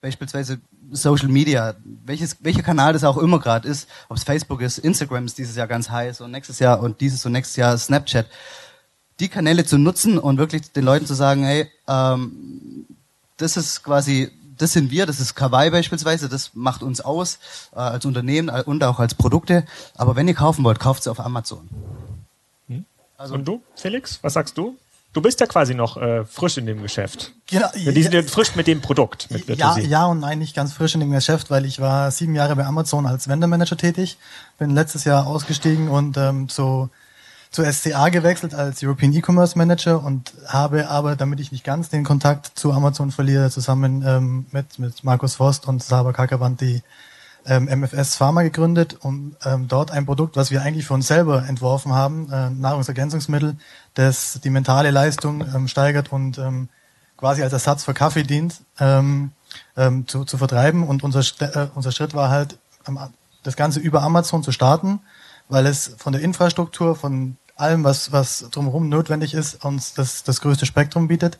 beispielsweise Social Media, welches, welcher Kanal das auch immer gerade ist, ob es Facebook ist, Instagram ist dieses Jahr ganz heiß und nächstes Jahr und dieses und nächstes Jahr Snapchat, die Kanäle zu nutzen und wirklich den Leuten zu sagen, hey, ähm, das ist quasi, das sind wir, das ist Kawaii beispielsweise, das macht uns aus äh, als Unternehmen und auch als Produkte. Aber wenn ihr kaufen wollt, kauft sie auf Amazon. Hm? Also, und du, Felix, was sagst du? Du bist ja quasi noch äh, frisch in dem Geschäft. Genau. Die sind ja frisch mit dem Produkt. Mit ja, ja und nein, nicht ganz frisch in dem Geschäft, weil ich war sieben Jahre bei Amazon als Vendor-Manager tätig, bin letztes Jahr ausgestiegen und ähm, so zu SCA gewechselt als European E-Commerce Manager und habe aber, damit ich nicht ganz den Kontakt zu Amazon verliere, zusammen ähm, mit, mit Markus Forst und Saba Kakavant die ähm, MFS Pharma gegründet, um ähm, dort ein Produkt, was wir eigentlich für uns selber entworfen haben, äh, Nahrungsergänzungsmittel, das die mentale Leistung ähm, steigert und ähm, quasi als Ersatz für Kaffee dient, ähm, ähm, zu, zu vertreiben. Und unser, äh, unser Schritt war halt, das Ganze über Amazon zu starten, weil es von der Infrastruktur, von allem, was, was drumherum notwendig ist, uns das, das größte Spektrum bietet.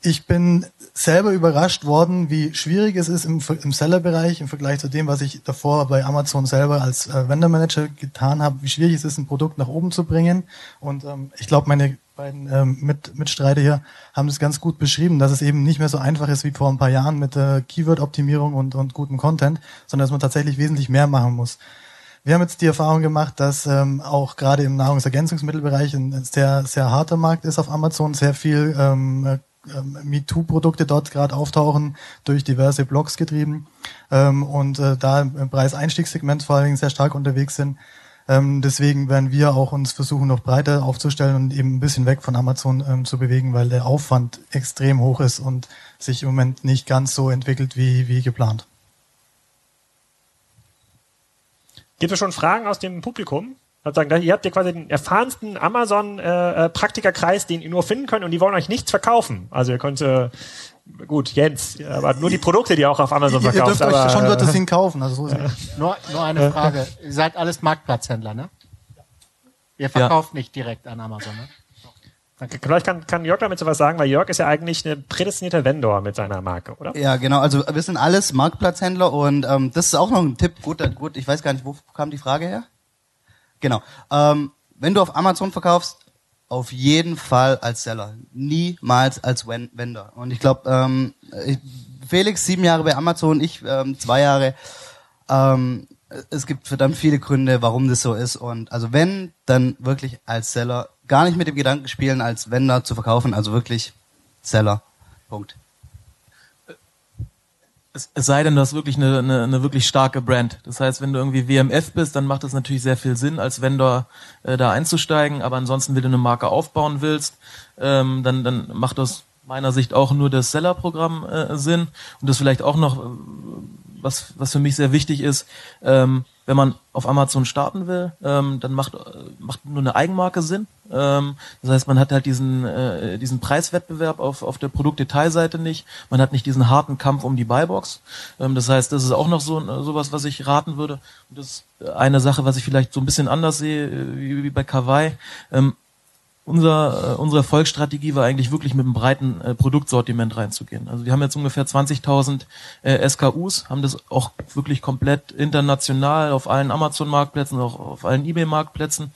Ich bin selber überrascht worden, wie schwierig es ist im, im Seller-Bereich im Vergleich zu dem, was ich davor bei Amazon selber als äh, Vendor-Manager getan habe, wie schwierig es ist, ein Produkt nach oben zu bringen. Und ähm, ich glaube, meine beiden ähm, Mit Mitstreiter hier haben das ganz gut beschrieben, dass es eben nicht mehr so einfach ist wie vor ein paar Jahren mit äh, Keyword-Optimierung und, und gutem Content, sondern dass man tatsächlich wesentlich mehr machen muss. Wir haben jetzt die Erfahrung gemacht, dass ähm, auch gerade im Nahrungsergänzungsmittelbereich ein sehr, sehr harter Markt ist auf Amazon, sehr viel ähm, äh, MeToo-Produkte dort gerade auftauchen, durch diverse Blogs getrieben ähm, und äh, da im Preiseinstiegssegment vor allen Dingen sehr stark unterwegs sind. Ähm, deswegen werden wir auch uns versuchen, noch breiter aufzustellen und eben ein bisschen weg von Amazon ähm, zu bewegen, weil der Aufwand extrem hoch ist und sich im Moment nicht ganz so entwickelt wie, wie geplant. Gibt es schon Fragen aus dem Publikum? Sozusagen, ihr habt ja quasi den erfahrensten Amazon-Praktikerkreis, äh, den ihr nur finden könnt und die wollen euch nichts verkaufen. Also ihr könnt, äh, gut, Jens, aber nur die Produkte, die ihr auch auf Amazon verkauft. Ihr dürft aber, euch schon wird es kaufen. Also so ist ja. nur, nur eine Frage. ihr seid alles Marktplatzhändler, ne? Ihr verkauft ja. nicht direkt an Amazon, ne? Vielleicht kann, kann Jörg damit so was sagen, weil Jörg ist ja eigentlich ein prädestinierter Vendor mit seiner Marke, oder? Ja, genau. Also wir sind alles Marktplatzhändler und ähm, das ist auch noch ein Tipp. Gut, gut, ich weiß gar nicht, wo kam die Frage her? Genau. Ähm, wenn du auf Amazon verkaufst, auf jeden Fall als Seller, niemals als Vendor. Und ich glaube, ähm, Felix sieben Jahre bei Amazon, ich ähm, zwei Jahre. Ähm, es gibt verdammt viele Gründe, warum das so ist. Und also wenn, dann wirklich als Seller. Gar nicht mit dem Gedanken spielen, als Vendor zu verkaufen, also wirklich Seller. Punkt. Es, es sei denn, du hast wirklich eine, eine, eine wirklich starke Brand. Das heißt, wenn du irgendwie WMF bist, dann macht es natürlich sehr viel Sinn, als Vendor äh, da einzusteigen. Aber ansonsten, wenn du eine Marke aufbauen willst, ähm, dann, dann macht das meiner Sicht auch nur das Seller-Programm äh, Sinn. Und das vielleicht auch noch, äh, was, was für mich sehr wichtig ist, ähm, wenn man auf Amazon starten will, ähm, dann macht, macht nur eine Eigenmarke Sinn. Ähm, das heißt, man hat halt diesen, äh, diesen Preiswettbewerb auf, auf der Produktdetailseite nicht. Man hat nicht diesen harten Kampf um die Buybox. Ähm, das heißt, das ist auch noch so sowas, was ich raten würde. Und das ist eine Sache, was ich vielleicht so ein bisschen anders sehe, äh, wie, wie bei Kawaii. Ähm, unser, äh, unsere Erfolgsstrategie war eigentlich wirklich mit einem breiten äh, Produktsortiment reinzugehen. Also wir haben jetzt ungefähr 20.000 äh, SKUs, haben das auch wirklich komplett international auf allen Amazon-Marktplätzen, auch auf allen eBay-Marktplätzen.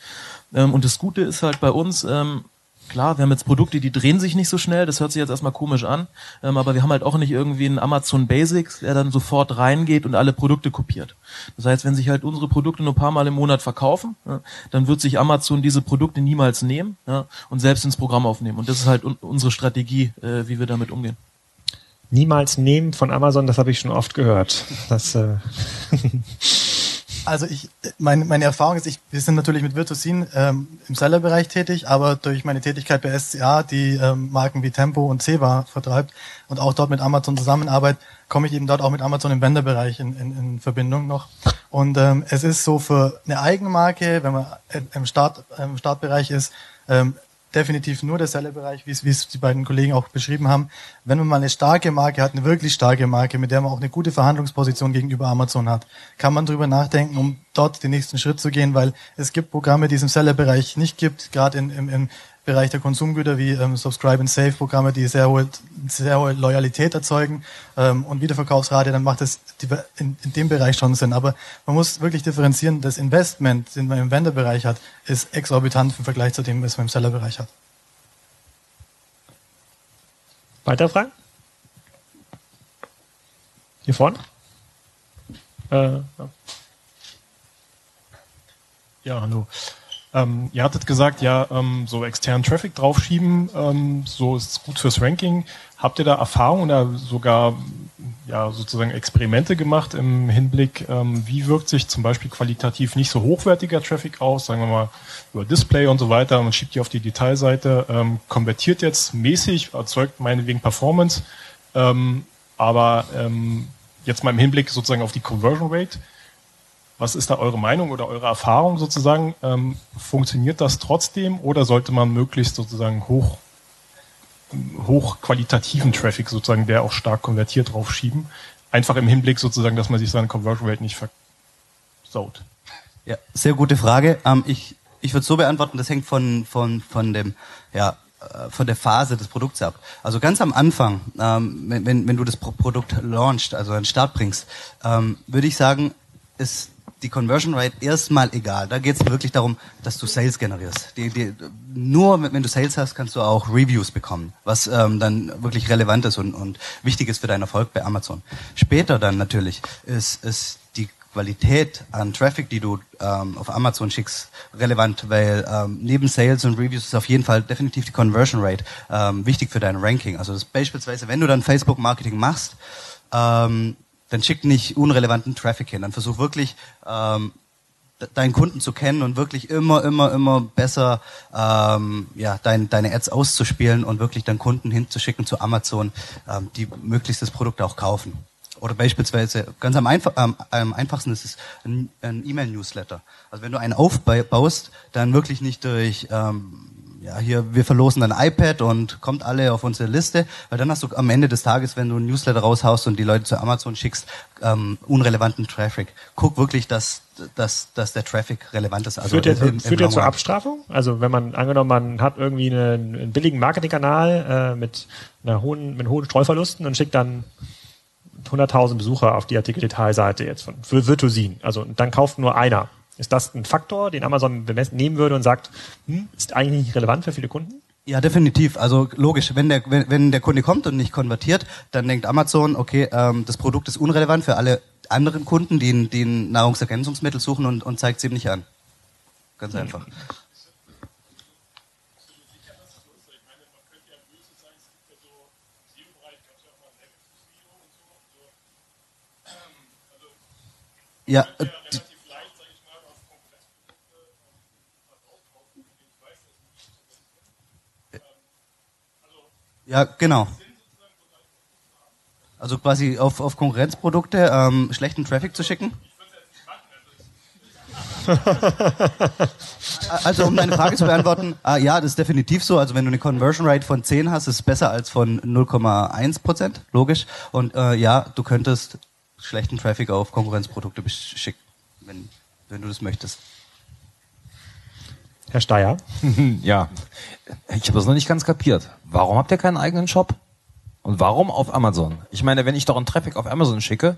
Ähm, und das Gute ist halt bei uns, ähm, klar, wir haben jetzt Produkte, die drehen sich nicht so schnell, das hört sich jetzt erstmal komisch an, ähm, aber wir haben halt auch nicht irgendwie einen Amazon Basics, der dann sofort reingeht und alle Produkte kopiert. Das heißt, wenn sich halt unsere Produkte nur ein paar Mal im Monat verkaufen, ja, dann wird sich Amazon diese Produkte niemals nehmen ja, und selbst ins Programm aufnehmen. Und das ist halt un unsere Strategie, äh, wie wir damit umgehen. Niemals nehmen von Amazon, das habe ich schon oft gehört. Das, äh Also ich, meine, meine Erfahrung ist, ich, wir sind natürlich mit Virtuosin ähm, im Sellerbereich tätig, aber durch meine Tätigkeit bei SCA, die ähm, Marken wie Tempo und Ceva vertreibt und auch dort mit Amazon zusammenarbeitet, komme ich eben dort auch mit Amazon im Wenderbereich in, in, in Verbindung noch. Und ähm, es ist so für eine Eigenmarke, wenn man im, Start, im Startbereich ist, ähm, definitiv nur der Sellerbereich, wie es, die beiden Kollegen auch beschrieben haben. Wenn man mal eine starke Marke hat, eine wirklich starke Marke, mit der man auch eine gute Verhandlungsposition gegenüber Amazon hat, kann man darüber nachdenken, um dort den nächsten Schritt zu gehen, weil es gibt Programme, die es im Sellerbereich nicht gibt, gerade in, im, im Bereich der Konsumgüter wie ähm, Subscribe and Save Programme, die sehr hohe, sehr hohe Loyalität erzeugen ähm, und Wiederverkaufsrate, dann macht es in, in dem Bereich schon Sinn. Aber man muss wirklich differenzieren, das Investment, den man im Vendor-Bereich hat, ist exorbitant im Vergleich zu dem, was man im Seller-Bereich hat. Weiter Fragen? Hier vorne? Äh, ja. ja, hallo. Ähm, ihr hattet gesagt, ja, ähm, so externen Traffic draufschieben, ähm, so ist gut fürs Ranking. Habt ihr da Erfahrung oder sogar ja, sozusagen Experimente gemacht im Hinblick, ähm, wie wirkt sich zum Beispiel qualitativ nicht so hochwertiger Traffic aus, sagen wir mal über Display und so weiter, man schiebt die auf die Detailseite, ähm, konvertiert jetzt mäßig, erzeugt meinetwegen Performance, ähm, aber jetzt mal im Hinblick sozusagen auf die Conversion Rate, was ist da eure Meinung oder eure Erfahrung sozusagen? Ähm, funktioniert das trotzdem oder sollte man möglichst sozusagen hoch, hochqualitativen Traffic sozusagen, der auch stark konvertiert, draufschieben? Einfach im Hinblick sozusagen, dass man sich seine Conversion Rate nicht versaut. Ja, sehr gute Frage. Ähm, ich ich würde so beantworten, das hängt von, von, von dem, ja, äh, von der Phase des Produkts ab. Also ganz am Anfang, ähm, wenn, wenn du das Produkt launchst, also den Start bringst, ähm, würde ich sagen, ist die Conversion Rate erstmal egal. Da geht es wirklich darum, dass du Sales generierst. Die, die, nur wenn du Sales hast, kannst du auch Reviews bekommen, was ähm, dann wirklich relevant ist und, und wichtig ist für deinen Erfolg bei Amazon. Später dann natürlich ist, ist die Qualität an Traffic, die du ähm, auf Amazon schickst, relevant, weil ähm, neben Sales und Reviews ist auf jeden Fall definitiv die Conversion Rate ähm, wichtig für dein Ranking. Also das beispielsweise, wenn du dann Facebook Marketing machst, ähm, dann schick nicht unrelevanten Traffic hin. Dann versuch wirklich ähm, deinen Kunden zu kennen und wirklich immer, immer, immer besser ähm, ja, dein, deine Ads auszuspielen und wirklich deinen Kunden hinzuschicken zu Amazon, ähm, die möglichst das Produkt auch kaufen. Oder beispielsweise, ganz am, einfach, ähm, am einfachsten ist es ein, ein E-Mail-Newsletter. Also wenn du einen aufbaust, dann wirklich nicht durch ähm, ja, hier, wir verlosen ein iPad und kommt alle auf unsere Liste, weil dann hast du am Ende des Tages, wenn du ein Newsletter raushaust und die Leute zu Amazon schickst, ähm, unrelevanten Traffic. Guck wirklich, dass, dass, dass der Traffic relevant ist. Also führt der, im, im führt der zur Abstrafung? Also wenn man, angenommen, man hat irgendwie einen, einen billigen Marketingkanal äh, mit einer hohen, mit hohen Streuverlusten und schickt dann 100.000 Besucher auf die Artikeldetailseite jetzt von, für Virtuosin. Also dann kauft nur einer. Ist das ein Faktor, den Amazon nehmen würde und sagt, hm, ist eigentlich nicht relevant für viele Kunden? Ja, definitiv. Also logisch, wenn der, wenn, wenn der Kunde kommt und nicht konvertiert, dann denkt Amazon, okay, ähm, das Produkt ist unrelevant für alle anderen Kunden, die, die Nahrungsergänzungsmittel suchen und, und zeigt es ihm nicht an. Ganz einfach. Ja, äh, Ja, genau. Also quasi auf, auf Konkurrenzprodukte ähm, schlechten Traffic zu schicken? also um deine Frage zu beantworten, ah, ja, das ist definitiv so. Also wenn du eine Conversion Rate von 10 hast, ist es besser als von 0,1 Prozent, logisch. Und äh, ja, du könntest schlechten Traffic auf Konkurrenzprodukte schicken, wenn, wenn du das möchtest. Herr Steyer? ja, ich habe das noch nicht ganz kapiert. Warum habt ihr keinen eigenen Shop? Und warum auf Amazon? Ich meine, wenn ich doch einen Traffic auf Amazon schicke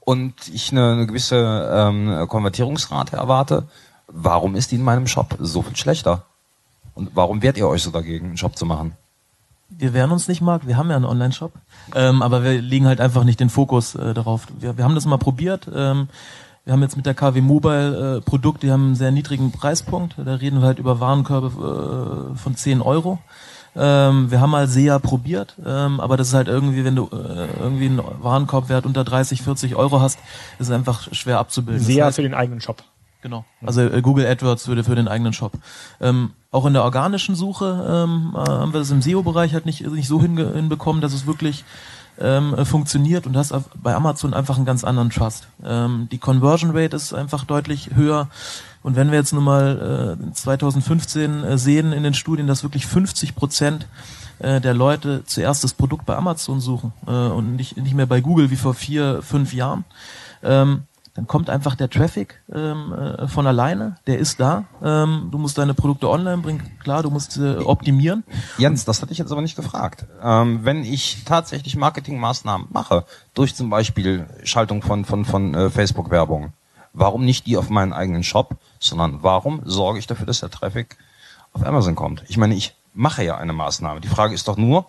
und ich eine, eine gewisse ähm, Konvertierungsrate erwarte, warum ist die in meinem Shop so viel schlechter? Und warum wehrt ihr euch so dagegen, einen Shop zu machen? Wir wehren uns nicht, Marc. Wir haben ja einen Online-Shop. Ähm, aber wir legen halt einfach nicht den Fokus äh, darauf. Wir, wir haben das mal probiert. Ähm, wir haben jetzt mit der KW Mobile äh, Produkt, die haben einen sehr niedrigen Preispunkt. Da reden wir halt über Warenkörbe äh, von 10 Euro. Ähm, wir haben mal SEA probiert, ähm, aber das ist halt irgendwie, wenn du äh, irgendwie einen Warenkorbwert unter 30, 40 Euro hast, ist es einfach schwer abzubilden. SEA das heißt, für den eigenen Shop. Genau. Also äh, Google AdWords würde für den eigenen Shop. Ähm, auch in der organischen Suche ähm, äh, haben wir das im SEO-Bereich halt nicht, nicht so hinbekommen, dass es wirklich ähm, äh, funktioniert und hast bei Amazon einfach einen ganz anderen Trust. Ähm, die Conversion Rate ist einfach deutlich höher. Und wenn wir jetzt nun mal äh, 2015 äh, sehen in den Studien, dass wirklich 50 Prozent äh, der Leute zuerst das Produkt bei Amazon suchen äh, und nicht, nicht mehr bei Google wie vor vier, fünf Jahren, ähm, dann kommt einfach der Traffic ähm, äh, von alleine, der ist da. Ähm, du musst deine Produkte online bringen, klar, du musst äh, optimieren. Jens, das hatte ich jetzt aber nicht gefragt. Ähm, wenn ich tatsächlich Marketingmaßnahmen mache, durch zum Beispiel Schaltung von, von, von äh, Facebook-Werbung, warum nicht die auf meinen eigenen Shop, sondern warum sorge ich dafür, dass der Traffic auf Amazon kommt? Ich meine, ich mache ja eine Maßnahme. Die Frage ist doch nur,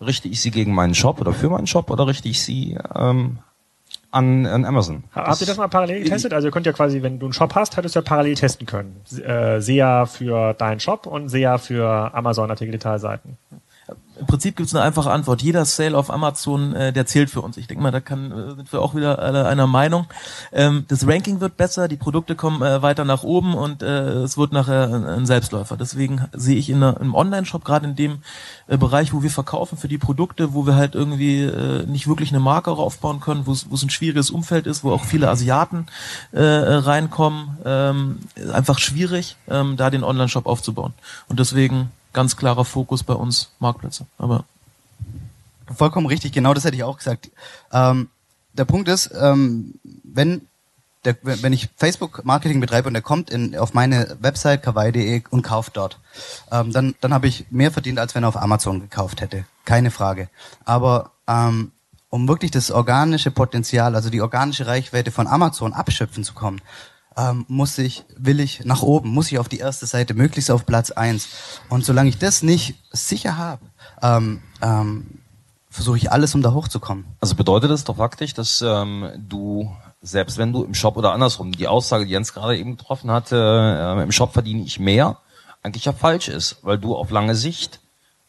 richte ich sie gegen meinen Shop oder für meinen Shop oder richte ich sie ähm, an, an Amazon. Habt ihr das mal parallel getestet? Also ihr könnt ja quasi, wenn du einen Shop hast, hättest du ja parallel testen können. Äh, SEA für deinen Shop und SEA für Amazon Artikel-Detailseiten. Im Prinzip gibt es eine einfache Antwort. Jeder Sale auf Amazon, äh, der zählt für uns. Ich denke mal, da kann, äh, sind wir auch wieder alle einer Meinung. Ähm, das Ranking wird besser, die Produkte kommen äh, weiter nach oben und äh, es wird nachher ein, ein Selbstläufer. Deswegen sehe ich in der, im Online-Shop, gerade in dem äh, Bereich, wo wir verkaufen für die Produkte, wo wir halt irgendwie äh, nicht wirklich eine Marke aufbauen können, wo es ein schwieriges Umfeld ist, wo auch viele Asiaten äh, reinkommen, ähm, einfach schwierig, ähm, da den Online-Shop aufzubauen. Und deswegen ganz klarer Fokus bei uns Marktplätze. Aber Vollkommen richtig, genau das hätte ich auch gesagt. Ähm, der Punkt ist, ähm, wenn der, wenn ich Facebook-Marketing betreibe und der kommt in, auf meine Website kawaii.de und kauft dort, ähm, dann, dann habe ich mehr verdient, als wenn er auf Amazon gekauft hätte. Keine Frage. Aber ähm, um wirklich das organische Potenzial, also die organische Reichweite von Amazon abschöpfen zu kommen, ähm, muss ich, will ich nach oben, muss ich auf die erste Seite, möglichst auf Platz eins. Und solange ich das nicht sicher habe, ähm, ähm, versuche ich alles, um da hochzukommen. Also bedeutet das doch faktisch, dass ähm, du, selbst wenn du im Shop oder andersrum, die Aussage, die Jens gerade eben getroffen hatte, äh, im Shop verdiene ich mehr, eigentlich ja falsch ist, weil du auf lange Sicht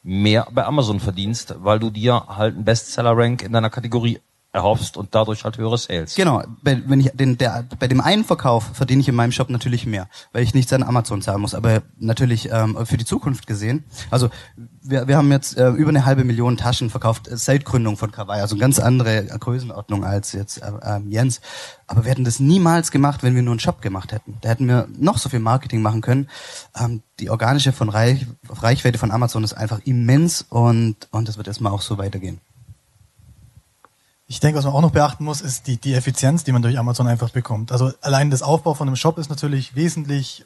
mehr bei Amazon verdienst, weil du dir halt einen Bestseller-Rank in deiner Kategorie erhoffst und dadurch halt höhere Sales. Genau, bei, wenn ich den, der, bei dem einen Verkauf verdiene ich in meinem Shop natürlich mehr, weil ich nichts an Amazon zahlen muss. Aber natürlich ähm, für die Zukunft gesehen, also wir, wir haben jetzt äh, über eine halbe Million Taschen verkauft äh, seit Gründung von Kawaii, also ganz andere Größenordnung als jetzt äh, äh, Jens. Aber wir hätten das niemals gemacht, wenn wir nur einen Shop gemacht hätten. Da hätten wir noch so viel Marketing machen können. Ähm, die organische von Reich, Reichweite von Amazon ist einfach immens und und das wird erstmal auch so weitergehen. Ich denke, was man auch noch beachten muss, ist die, die Effizienz, die man durch Amazon einfach bekommt. Also allein das Aufbau von einem Shop ist natürlich wesentlich,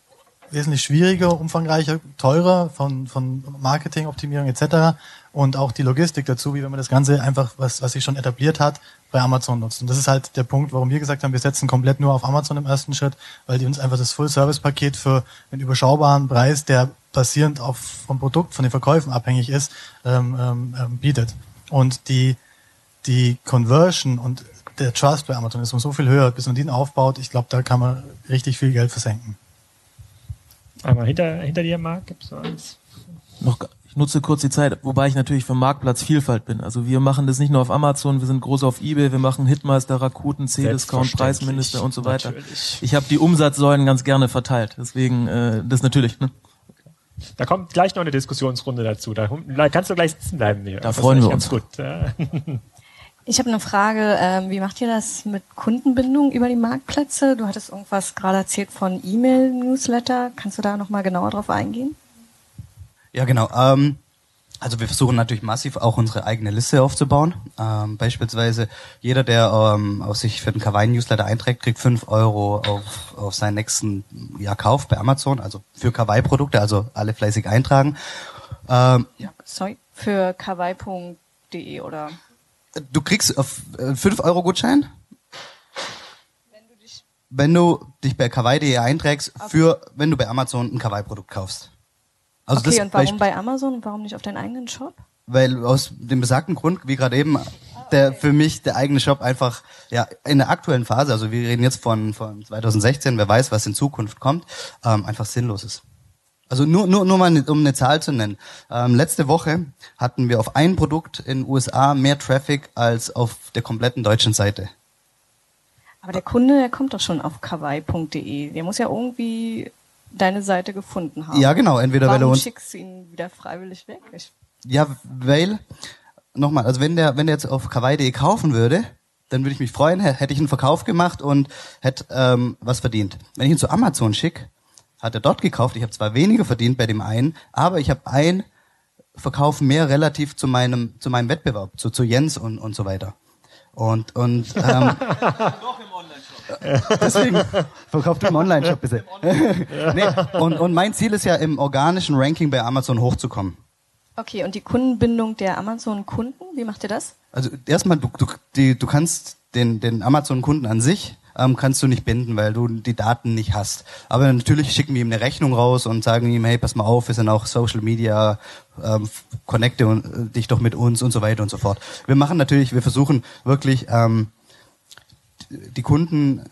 wesentlich schwieriger, umfangreicher, teurer von, von Marketingoptimierung etc. Und auch die Logistik dazu, wie wenn man das Ganze einfach, was, was sich schon etabliert hat, bei Amazon nutzt. Und das ist halt der Punkt, warum wir gesagt haben, wir setzen komplett nur auf Amazon im ersten Schritt, weil die uns einfach das Full-Service-Paket für einen überschaubaren Preis, der basierend auf vom Produkt, von den Verkäufen abhängig ist, ähm, ähm, ähm bietet. Und die die Conversion und der Trust bei Amazon ist um so viel höher, bis man den aufbaut. Ich glaube, da kann man richtig viel Geld versenken. Aber hinter, hinter dir, Marc, gibt es eins? Noch, ich nutze kurz die Zeit, wobei ich natürlich für Marktplatz Vielfalt bin. Also wir machen das nicht nur auf Amazon, wir sind groß auf Ebay, wir machen Hitmeister, Rakuten, C-Discount, Preisminister und so weiter. Natürlich. Ich habe die Umsatzsäulen ganz gerne verteilt. Deswegen, äh, das natürlich. Ne? Da kommt gleich noch eine Diskussionsrunde dazu. Da kannst du gleich sitzen bleiben. Hier. Da das freuen wir uns. Gut. Ich habe eine Frage, ähm, wie macht ihr das mit Kundenbindung über die Marktplätze? Du hattest irgendwas gerade erzählt von E-Mail-Newsletter. Kannst du da nochmal genauer drauf eingehen? Ja, genau. Ähm, also wir versuchen natürlich massiv auch unsere eigene Liste aufzubauen. Ähm, beispielsweise jeder, der ähm, auf sich für den Kawaii-Newsletter einträgt, kriegt fünf Euro auf, auf seinen nächsten ja, Kauf bei Amazon, also für Kawaii-Produkte, also alle fleißig eintragen. Ähm, ja. Sorry, für kawaii.de oder du kriegst auf äh, 5 Euro Gutschein, wenn du dich, wenn du dich bei kawaii.de einträgst, okay. für, wenn du bei Amazon ein Kawaii-Produkt kaufst. Also okay, und warum bei Amazon und warum nicht auf deinen eigenen Shop? Weil aus dem besagten Grund, wie gerade eben, der für mich der eigene Shop einfach ja in der aktuellen Phase, also wir reden jetzt von von 2016, wer weiß, was in Zukunft kommt, ähm, einfach sinnlos ist. Also nur, nur, nur mal, um eine Zahl zu nennen. Ähm, letzte Woche hatten wir auf ein Produkt in den USA mehr Traffic als auf der kompletten deutschen Seite. Aber der Kunde, der kommt doch schon auf kawaii.de. Der muss ja irgendwie deine Seite gefunden haben. Ja, genau. Entweder Warum weil er uns schickst du ihn wieder freiwillig weg? Ich ja, weil nochmal, also wenn der wenn der jetzt auf kawaii.de kaufen würde, dann würde ich mich freuen, hätte ich einen Verkauf gemacht und hätte ähm, was verdient. Wenn ich ihn zu Amazon schicke, hat er dort gekauft. Ich habe zwar weniger verdient bei dem einen, aber ich habe ein Verkauf mehr relativ zu meinem zu meinem Wettbewerb, zu, zu Jens und und so weiter. Und und ähm, Deswegen verkauft im Online-Shop bitte. nee, und, und mein Ziel ist ja, im organischen Ranking bei Amazon hochzukommen. Okay, und die Kundenbindung der Amazon-Kunden, wie macht ihr das? Also erstmal, du, du, die, du kannst den, den Amazon-Kunden an sich ähm, kannst du nicht binden, weil du die Daten nicht hast. Aber natürlich schicken wir ihm eine Rechnung raus und sagen ihm, hey, pass mal auf, wir sind auch Social Media, ähm, connecte und, äh, dich doch mit uns und so weiter und so fort. Wir machen natürlich, wir versuchen wirklich ähm, die Kunden äh,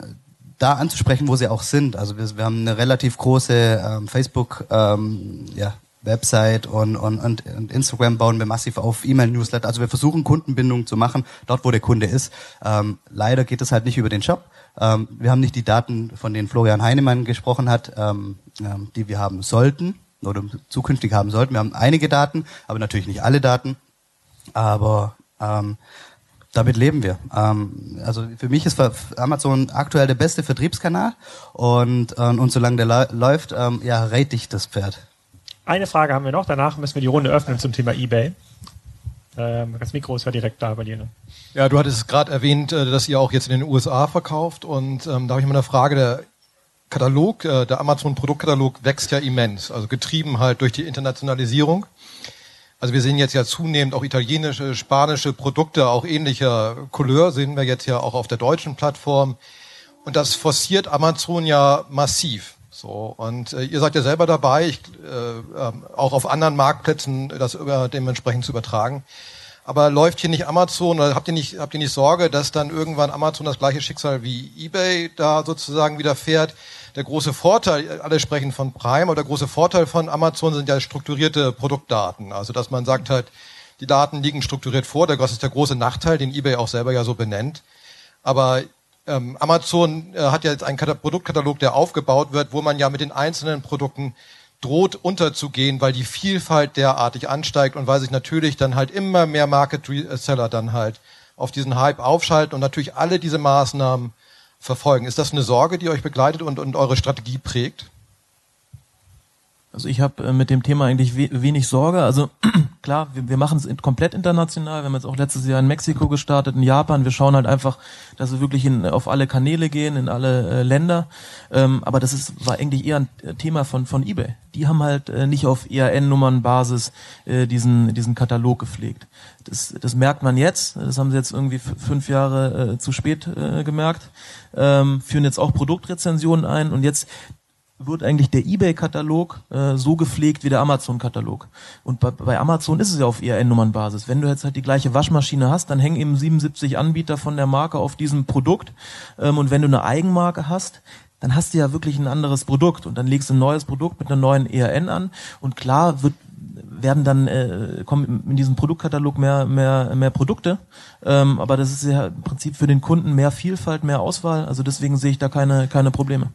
da anzusprechen, wo sie auch sind. Also wir, wir haben eine relativ große ähm, Facebook, ähm, ja, Website und, und, und, und Instagram bauen wir massiv auf, E-Mail-Newsletter. Also wir versuchen Kundenbindung zu machen, dort wo der Kunde ist. Ähm, leider geht es halt nicht über den Shop. Ähm, wir haben nicht die Daten, von denen Florian Heinemann gesprochen hat, ähm, ähm, die wir haben sollten oder zukünftig haben sollten. Wir haben einige Daten, aber natürlich nicht alle Daten. Aber ähm, damit leben wir. Ähm, also für mich ist Amazon aktuell der beste Vertriebskanal und, äh, und solange der läuft, ähm, ja, rate ich das Pferd. Eine Frage haben wir noch, danach müssen wir die Runde öffnen zum Thema Ebay. Ähm, das Mikro ist ja direkt da bei dir. Ne? Ja, du hattest gerade erwähnt, äh, dass ihr auch jetzt in den USA verkauft und ähm, da habe ich mal eine Frage. Der Katalog, äh, der Amazon Produktkatalog wächst ja immens, also getrieben halt durch die Internationalisierung. Also wir sehen jetzt ja zunehmend auch italienische, spanische Produkte, auch ähnlicher Couleur sehen wir jetzt ja auch auf der deutschen Plattform. Und das forciert Amazon ja massiv. So, und äh, ihr seid ja selber dabei, ich, äh, äh, auch auf anderen Marktplätzen das über, dementsprechend zu übertragen. Aber läuft hier nicht Amazon oder habt ihr nicht, habt ihr nicht Sorge, dass dann irgendwann Amazon das gleiche Schicksal wie eBay da sozusagen widerfährt? Der große Vorteil, alle sprechen von Prime, aber der große Vorteil von Amazon sind ja strukturierte Produktdaten. Also, dass man sagt halt, die Daten liegen strukturiert vor. Das ist der große Nachteil, den eBay auch selber ja so benennt. Aber ähm, Amazon äh, hat ja jetzt einen Produktkatalog, der aufgebaut wird, wo man ja mit den einzelnen Produkten droht unterzugehen, weil die Vielfalt derartig ansteigt und weil sich natürlich dann halt immer mehr Market Seller dann halt auf diesen Hype aufschalten und natürlich alle diese Maßnahmen verfolgen. Ist das eine Sorge, die euch begleitet und, und eure Strategie prägt? Also ich habe äh, mit dem Thema eigentlich we wenig Sorge. Also klar, wir, wir machen es komplett international. Wir haben jetzt auch letztes Jahr in Mexiko gestartet, in Japan. Wir schauen halt einfach, dass wir wirklich in, auf alle Kanäle gehen, in alle äh, Länder. Ähm, aber das ist, war eigentlich eher ein äh, Thema von, von eBay. Die haben halt äh, nicht auf ERN-Nummernbasis äh, diesen, diesen Katalog gepflegt. Das, das merkt man jetzt. Das haben sie jetzt irgendwie fünf Jahre zu spät äh, gemerkt. Ähm, führen jetzt auch Produktrezensionen ein und jetzt wird eigentlich der eBay-Katalog äh, so gepflegt wie der Amazon-Katalog. Und bei, bei, Amazon ist es ja auf ERN-Nummernbasis. Wenn du jetzt halt die gleiche Waschmaschine hast, dann hängen eben 77 Anbieter von der Marke auf diesem Produkt. Ähm, und wenn du eine Eigenmarke hast, dann hast du ja wirklich ein anderes Produkt und dann legst du ein neues Produkt mit einer neuen ERN an und klar wird werden dann äh, kommen in diesem Produktkatalog mehr mehr mehr Produkte, ähm, aber das ist ja im Prinzip für den Kunden mehr Vielfalt, mehr Auswahl. Also deswegen sehe ich da keine keine Probleme.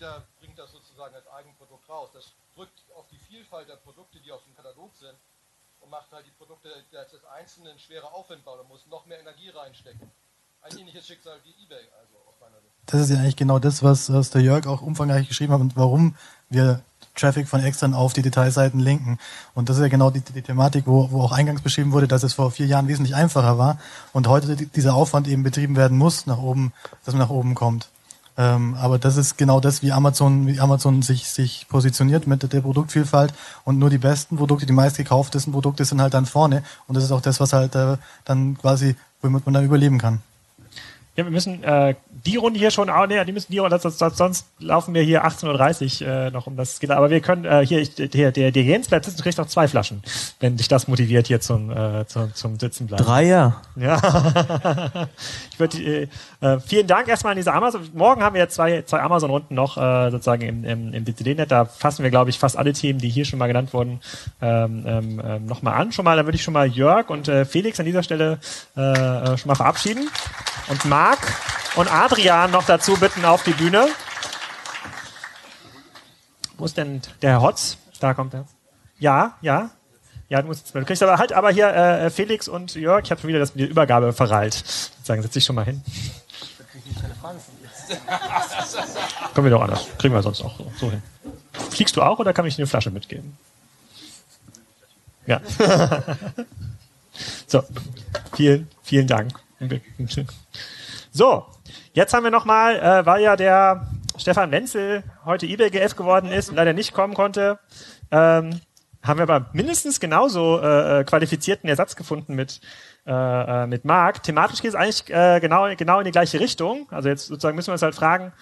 jeder bringt das sozusagen als Eigenprodukt raus. Das drückt auf die Vielfalt der Produkte, die auf dem Katalog sind und macht die Produkte des Einzelnen schwerer auffindbar. Da muss noch mehr Energie reinstecken. Ein ähnliches Schicksal wie eBay, also aus meiner Sicht. Das ist ja eigentlich genau das, was, was der Jörg auch umfangreich geschrieben hat und warum wir Traffic von extern auf die Detailseiten linken. Und das ist ja genau die, die Thematik, wo, wo auch eingangs beschrieben wurde, dass es vor vier Jahren wesentlich einfacher war und heute dieser Aufwand eben betrieben werden muss, nach oben, dass man nach oben kommt. Ähm, aber das ist genau das, wie Amazon, wie Amazon sich, sich positioniert mit der Produktvielfalt und nur die besten Produkte, die meistgekauftesten Produkte sind halt dann vorne und das ist auch das, was halt äh, dann quasi, womit man dann überleben kann. Ja, wir müssen äh, die Runde hier schon, ah, nee, die müssen die Runde, sonst laufen wir hier 18.30 Uhr äh, noch um das geht. Aber wir können äh, hier, ich, der, der, der Jens bleibt sitzen, kriegt noch zwei Flaschen, wenn dich das motiviert hier zum, äh, zum, zum Sitzen bleiben. Dreier. Ja. ich würde äh, äh, vielen Dank erstmal an diese Amazon. Morgen haben wir jetzt zwei, zwei Amazon-Runden noch äh, sozusagen im, im, im BCD-Net. Da fassen wir, glaube ich, fast alle Themen, die hier schon mal genannt wurden, ähm, ähm, ähm nochmal an. Schon mal, da würde ich schon mal Jörg und äh, Felix an dieser Stelle äh, äh schon mal verabschieden. Und Marc und Adrian noch dazu bitten auf die Bühne. Wo ist denn der Herr Hotz? Da kommt er. Ja, ja. Ja, du musst jetzt mal. Du kriegst aber halt, aber hier äh, Felix und Jörg, ich habe schon wieder das mit der Übergabe verreilt. Sozusagen, setz dich schon mal hin. Da krieg ich keine Fragen von dir. Kommen wir doch anders. Kriegen wir sonst auch so hin. Fliegst du auch oder kann ich dir eine Flasche mitgeben? Ja. so, vielen, vielen Dank. So, jetzt haben wir nochmal, äh, weil ja der Stefan Wenzel heute eBay GF geworden ist und leider nicht kommen konnte, ähm, haben wir aber mindestens genauso äh, äh qualifizierten Ersatz gefunden mit äh, äh, mit Marc. Thematisch geht es eigentlich äh, genau genau in die gleiche Richtung. Also jetzt sozusagen müssen wir uns halt fragen.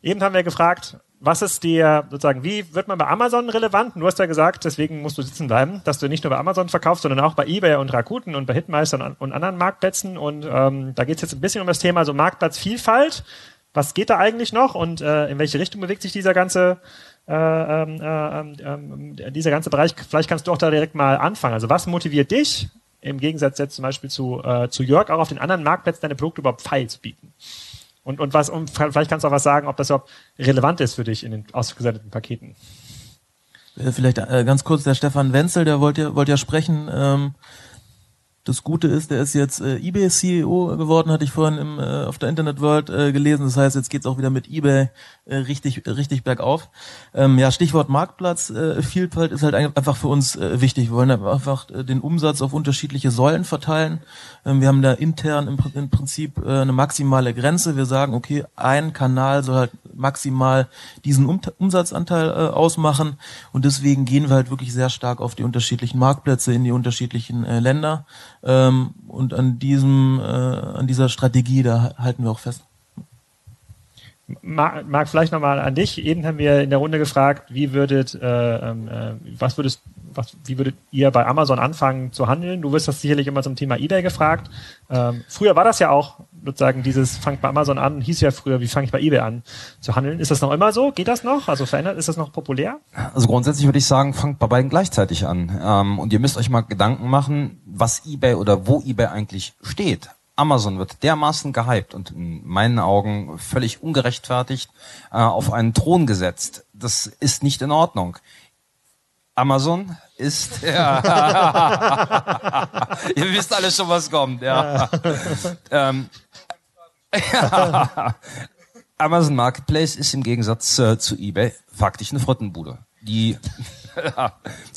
Eben haben wir gefragt, was ist dir sozusagen, wie wird man bei Amazon relevant? Du hast ja gesagt, deswegen musst du sitzen bleiben, dass du nicht nur bei Amazon verkaufst, sondern auch bei eBay und Rakuten und bei Hitmeister und, anderen Marktplätzen. Und ähm, da geht es jetzt ein bisschen um das Thema so Marktplatzvielfalt. Was geht da eigentlich noch und äh, in welche Richtung bewegt sich dieser ganze äh, ähm, äh, ähm, äh, dieser ganze Bereich? Vielleicht kannst du auch da direkt mal anfangen. Also was motiviert dich im Gegensatz jetzt zum Beispiel zu, äh, zu Jörg auch auf den anderen Marktplätzen deine Produkte überhaupt feil zu bieten? Und, und was, und vielleicht kannst du auch was sagen, ob das überhaupt relevant ist für dich in den ausgesendeten Paketen. Äh, vielleicht äh, ganz kurz, der Stefan Wenzel, der wollte ja, wollte ja sprechen. Ähm, das Gute ist, der ist jetzt äh, eBay CEO geworden, hatte ich vorhin im, äh, auf der Internet World äh, gelesen. Das heißt, jetzt geht's auch wieder mit eBay äh, richtig richtig bergauf. Ähm, ja, Stichwort Marktplatz äh, Vielfalt ist halt einfach für uns äh, wichtig. Wir wollen einfach äh, den Umsatz auf unterschiedliche Säulen verteilen. Ähm, wir haben da intern im, im Prinzip äh, eine maximale Grenze. Wir sagen, okay, ein Kanal soll halt maximal diesen um Umsatzanteil äh, ausmachen und deswegen gehen wir halt wirklich sehr stark auf die unterschiedlichen Marktplätze in die unterschiedlichen äh, Länder. Ähm, und an diesem, äh, an dieser Strategie, da halten wir auch fest. Marc, vielleicht nochmal an dich. Eben haben wir in der Runde gefragt, wie würdet, äh, ähm, äh, was würdest, was, wie würdet ihr bei Amazon anfangen zu handeln? Du wirst das sicherlich immer zum Thema eBay gefragt. Ähm, früher war das ja auch sozusagen dieses fangt bei Amazon an, hieß ja früher, wie fange ich bei eBay an zu handeln. Ist das noch immer so? Geht das noch? Also verändert, ist das noch populär? Also grundsätzlich würde ich sagen, fangt bei beiden gleichzeitig an. Ähm, und ihr müsst euch mal Gedanken machen, was eBay oder wo eBay eigentlich steht. Amazon wird dermaßen gehypt und in meinen Augen völlig ungerechtfertigt äh, auf einen Thron gesetzt. Das ist nicht in Ordnung. Amazon ist. Ja. Ihr wisst alle schon, was kommt. Ja. ähm, ja. Amazon Marketplace ist im Gegensatz äh, zu eBay faktisch eine Frottenbude. Die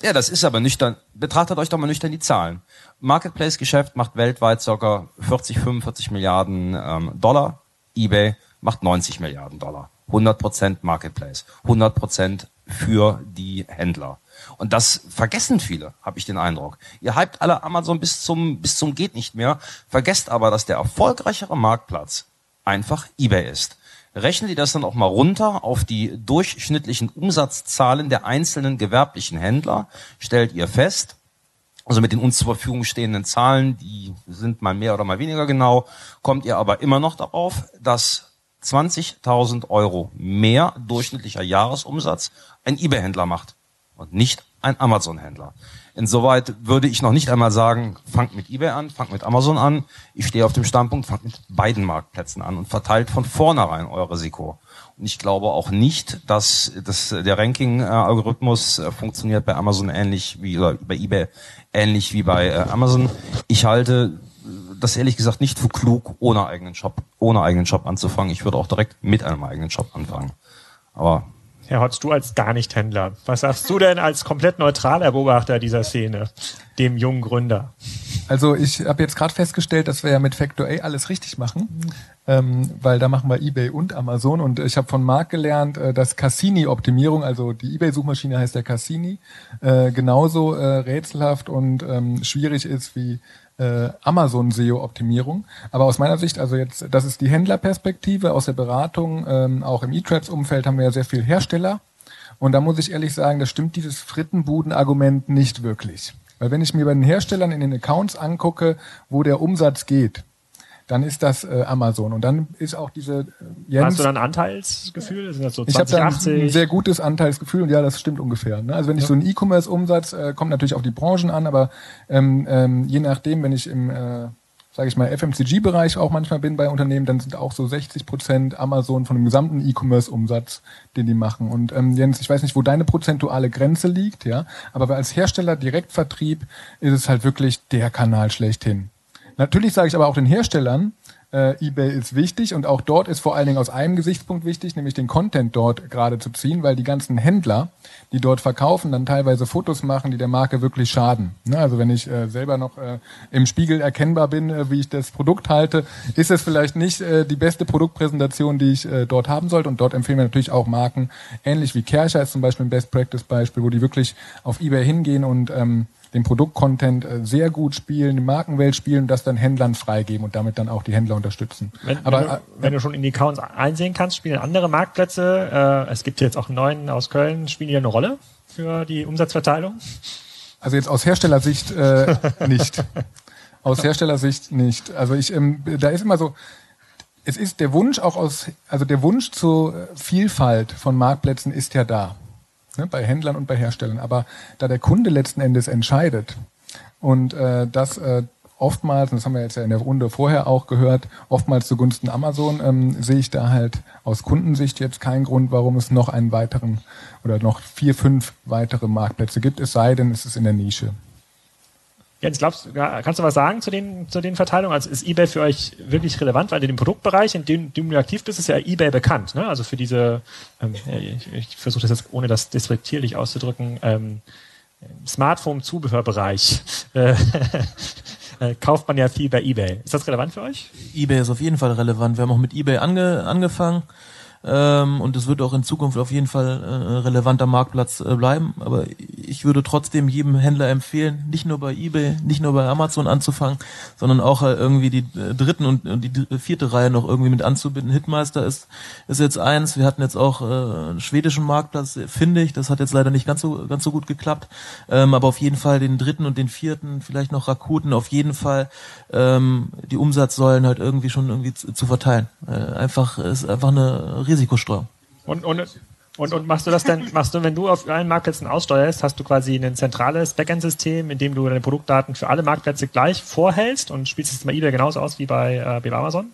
ja, das ist aber nüchtern. Betrachtet euch doch mal nüchtern die Zahlen. Marketplace-Geschäft macht weltweit ca. 40, 45 Milliarden ähm, Dollar. eBay macht 90 Milliarden Dollar. 100% Marketplace. 100% für die Händler. Und das vergessen viele, habe ich den Eindruck. Ihr hypt alle Amazon bis zum, bis zum geht nicht mehr, vergesst aber, dass der erfolgreichere Marktplatz einfach eBay ist. Rechnen Sie das dann auch mal runter auf die durchschnittlichen Umsatzzahlen der einzelnen gewerblichen Händler, stellt ihr fest, also mit den uns zur Verfügung stehenden Zahlen, die sind mal mehr oder mal weniger genau, kommt ihr aber immer noch darauf, dass 20.000 Euro mehr durchschnittlicher Jahresumsatz ein eBay-Händler macht und nicht ein Amazon-Händler. Insoweit würde ich noch nicht einmal sagen, fangt mit eBay an, fangt mit Amazon an. Ich stehe auf dem Standpunkt, fangt mit beiden Marktplätzen an und verteilt von vornherein euer Risiko. Und ich glaube auch nicht, dass, dass der Ranking-Algorithmus äh, funktioniert bei Amazon ähnlich wie bei eBay ähnlich wie bei äh, Amazon. Ich halte das ehrlich gesagt nicht für klug, ohne eigenen Shop, ohne eigenen Shop anzufangen. Ich würde auch direkt mit einem eigenen Shop anfangen. Aber Herr Hotz, du als gar nicht Händler, was sagst du denn als komplett neutraler Beobachter dieser Szene, dem jungen Gründer? Also ich habe jetzt gerade festgestellt, dass wir ja mit Factor A alles richtig machen, ähm, weil da machen wir eBay und Amazon und ich habe von Marc gelernt, äh, dass Cassini-Optimierung, also die eBay-Suchmaschine heißt ja Cassini, äh, genauso äh, rätselhaft und ähm, schwierig ist wie äh, Amazon SEO-Optimierung. Aber aus meiner Sicht, also jetzt, das ist die Händlerperspektive aus der Beratung. Ähm, auch im E-Trades-Umfeld haben wir ja sehr viel Hersteller. Und da muss ich ehrlich sagen, das stimmt dieses Frittenbuden-Argument nicht wirklich. Weil wenn ich mir bei den Herstellern in den Accounts angucke, wo der Umsatz geht, dann ist das äh, Amazon. Und dann ist auch diese äh, Jens, Hast du dann Anteilsgefühl? Sind das so 20, ich habe da ein sehr gutes Anteilsgefühl und ja, das stimmt ungefähr. Ne? Also wenn ich ja. so einen E-Commerce-Umsatz, äh, kommt natürlich auf die Branchen an, aber ähm, ähm, je nachdem, wenn ich im äh, sage ich mal, FMCG-Bereich auch manchmal bin bei Unternehmen, dann sind auch so 60 Prozent Amazon von dem gesamten E-Commerce-Umsatz, den die machen. Und ähm, Jens, ich weiß nicht, wo deine prozentuale Grenze liegt, ja, aber als Hersteller Direktvertrieb ist es halt wirklich der Kanal schlechthin. Natürlich sage ich aber auch den Herstellern, äh, eBay ist wichtig und auch dort ist vor allen Dingen aus einem Gesichtspunkt wichtig, nämlich den Content dort gerade zu ziehen, weil die ganzen Händler, die dort verkaufen, dann teilweise Fotos machen, die der Marke wirklich schaden. Ne? Also wenn ich äh, selber noch äh, im Spiegel erkennbar bin, äh, wie ich das Produkt halte, ist es vielleicht nicht äh, die beste Produktpräsentation, die ich äh, dort haben sollte. Und dort empfehlen wir natürlich auch Marken, ähnlich wie Kerscher ist zum Beispiel ein Best Practice Beispiel, wo die wirklich auf eBay hingehen und ähm, den Produktcontent äh, sehr gut spielen, die Markenwelt spielen und das dann Händlern freigeben und damit dann auch die Händler unterstützen. Wenn, Aber wenn, du, äh, wenn du schon in die Accounts einsehen kannst, spielen andere Marktplätze, äh, es gibt jetzt auch einen neuen aus Köln, spielen die eine Rolle für die Umsatzverteilung? Also jetzt aus Herstellersicht äh, nicht. Aus Herstellersicht nicht. Also ich, ähm, da ist immer so, es ist der Wunsch auch aus, also der Wunsch zur Vielfalt von Marktplätzen ist ja da. Ne, bei Händlern und bei Herstellern. Aber da der Kunde letzten Endes entscheidet und äh, das äh, oftmals, und das haben wir jetzt ja in der Runde vorher auch gehört, oftmals zugunsten Amazon, ähm, sehe ich da halt aus Kundensicht jetzt keinen Grund, warum es noch einen weiteren oder noch vier, fünf weitere Marktplätze gibt, es sei denn, es ist in der Nische. Jens, glaubst, kannst du was sagen zu den, zu den Verteilungen? Also ist eBay für euch wirklich relevant? Weil in dem Produktbereich, in dem, dem du aktiv bist, ist ja eBay bekannt. Ne? Also für diese, ähm, ich, ich versuche das jetzt ohne das despektierlich auszudrücken, ähm, Smartphone-Zubehörbereich äh, äh, kauft man ja viel bei eBay. Ist das relevant für euch? eBay ist auf jeden Fall relevant. Wir haben auch mit eBay ange, angefangen. Ähm, und es wird auch in Zukunft auf jeden Fall äh, relevanter Marktplatz äh, bleiben. Aber ich würde trotzdem jedem Händler empfehlen, nicht nur bei eBay, nicht nur bei Amazon anzufangen, sondern auch äh, irgendwie die äh, dritten und, und die vierte Reihe noch irgendwie mit anzubinden. Hitmeister ist, ist jetzt eins. Wir hatten jetzt auch äh, einen schwedischen Marktplatz, finde ich. Das hat jetzt leider nicht ganz so, ganz so gut geklappt. Ähm, aber auf jeden Fall den dritten und den vierten, vielleicht noch Rakuten, auf jeden Fall ähm, die Umsatzsäulen halt irgendwie schon irgendwie zu, zu verteilen. Äh, einfach, ist einfach eine Risikostreuung. Und, und, und, und machst du das denn, machst du, wenn du auf allen Marktplätzen aussteuerst, hast du quasi ein zentrales Backend-System, in dem du deine Produktdaten für alle Marktplätze gleich vorhältst und spielst es bei eBay genauso aus wie bei, äh, bei Amazon?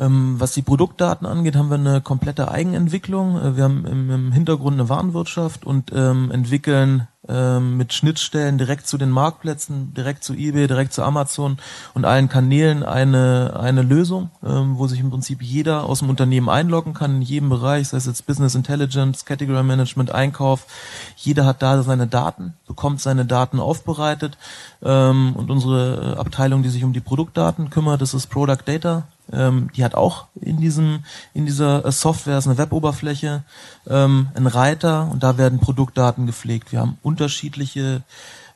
Ähm, was die Produktdaten angeht, haben wir eine komplette Eigenentwicklung. Äh, wir haben im, Hintergrund eine Warenwirtschaft und ähm, entwickeln ähm, mit Schnittstellen direkt zu den Marktplätzen, direkt zu eBay, direkt zu Amazon und allen Kanälen eine, eine Lösung, wo sich im Prinzip jeder aus dem Unternehmen einloggen kann, in jedem Bereich, sei es jetzt Business Intelligence, Category Management, Einkauf. Jeder hat da seine Daten, bekommt seine Daten aufbereitet und unsere Abteilung, die sich um die Produktdaten kümmert, das ist Product Data ähm, die hat auch in diesem in dieser äh, Software ist eine Weboberfläche, ähm, ein Reiter und da werden Produktdaten gepflegt. Wir haben unterschiedliche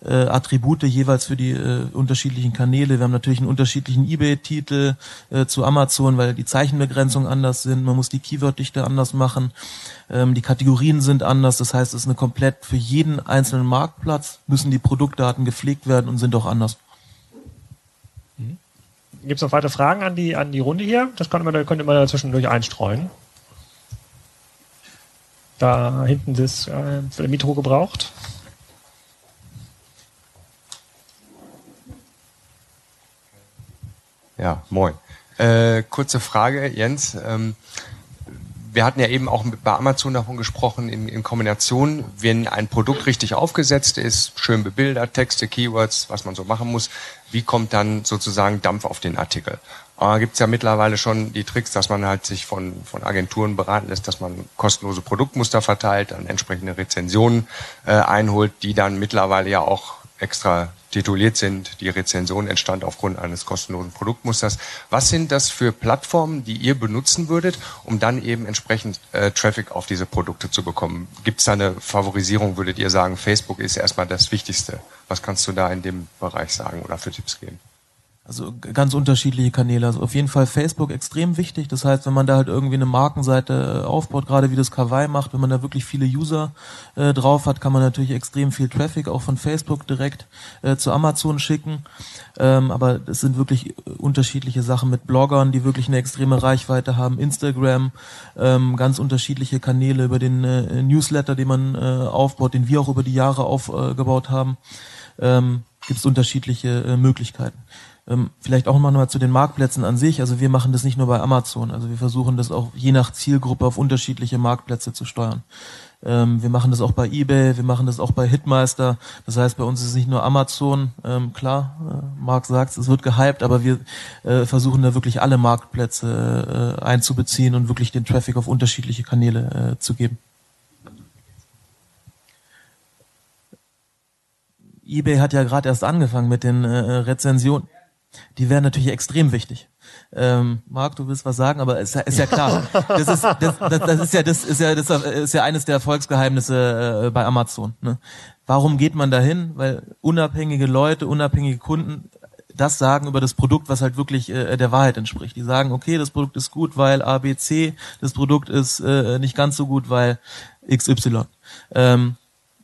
äh, Attribute jeweils für die äh, unterschiedlichen Kanäle. Wir haben natürlich einen unterschiedlichen eBay-Titel äh, zu Amazon, weil die Zeichenbegrenzungen anders sind. Man muss die Keyworddichte anders machen. Ähm, die Kategorien sind anders. Das heißt, es ist eine komplett für jeden einzelnen Marktplatz müssen die Produktdaten gepflegt werden und sind auch anders. Gibt es noch weitere Fragen an die, an die Runde hier? Das könnte man, könnte man zwischendurch einstreuen. Da hinten ist äh, Mikro gebraucht. Ja, moin. Äh, kurze Frage, Jens. Ähm, wir hatten ja eben auch bei Amazon davon gesprochen, in, in Kombination, wenn ein Produkt richtig aufgesetzt ist, schön bebildert, Texte, Keywords, was man so machen muss, wie kommt dann sozusagen Dampf auf den Artikel? Aber gibt es ja mittlerweile schon die Tricks, dass man halt sich von, von Agenturen beraten lässt, dass man kostenlose Produktmuster verteilt, dann entsprechende Rezensionen äh, einholt, die dann mittlerweile ja auch extra tituliert sind. Die Rezension entstand aufgrund eines kostenlosen Produktmusters. Was sind das für Plattformen, die ihr benutzen würdet, um dann eben entsprechend äh, Traffic auf diese Produkte zu bekommen? Gibt es da eine Favorisierung? Würdet ihr sagen, Facebook ist erstmal das Wichtigste? Was kannst du da in dem Bereich sagen oder für Tipps geben? Also ganz unterschiedliche Kanäle. Also auf jeden Fall Facebook extrem wichtig. Das heißt, wenn man da halt irgendwie eine Markenseite äh, aufbaut, gerade wie das Kawaii macht, wenn man da wirklich viele User äh, drauf hat, kann man natürlich extrem viel Traffic auch von Facebook direkt äh, zu Amazon schicken. Ähm, aber es sind wirklich äh, unterschiedliche Sachen mit Bloggern, die wirklich eine extreme Reichweite haben, Instagram, ähm, ganz unterschiedliche Kanäle über den äh, Newsletter, den man äh, aufbaut, den wir auch über die Jahre aufgebaut haben. Ähm, Gibt es unterschiedliche Möglichkeiten Ähm, vielleicht auch mal zu den Marktplätzen an sich. Also wir machen das nicht nur bei Amazon. Also wir versuchen das auch je nach Zielgruppe auf unterschiedliche Marktplätze zu steuern. Ähm, wir machen das auch bei eBay, wir machen das auch bei Hitmeister. Das heißt, bei uns ist es nicht nur Amazon. Ähm, klar, äh, Marc sagt es wird gehypt, aber wir äh, versuchen da wirklich alle Marktplätze äh, einzubeziehen und wirklich den Traffic auf unterschiedliche Kanäle äh, zu geben. eBay hat ja gerade erst angefangen mit den äh, Rezensionen. Die wären natürlich extrem wichtig. Ähm, Marc, du willst was sagen, aber ist, ist ja klar. Das ist, das, das, das ist ja das ist ja das ist ja eines der Erfolgsgeheimnisse äh, bei Amazon. Ne? Warum geht man dahin? Weil unabhängige Leute, unabhängige Kunden das sagen über das Produkt, was halt wirklich äh, der Wahrheit entspricht. Die sagen, okay, das Produkt ist gut, weil ABC, das Produkt ist äh, nicht ganz so gut, weil XY. Ähm,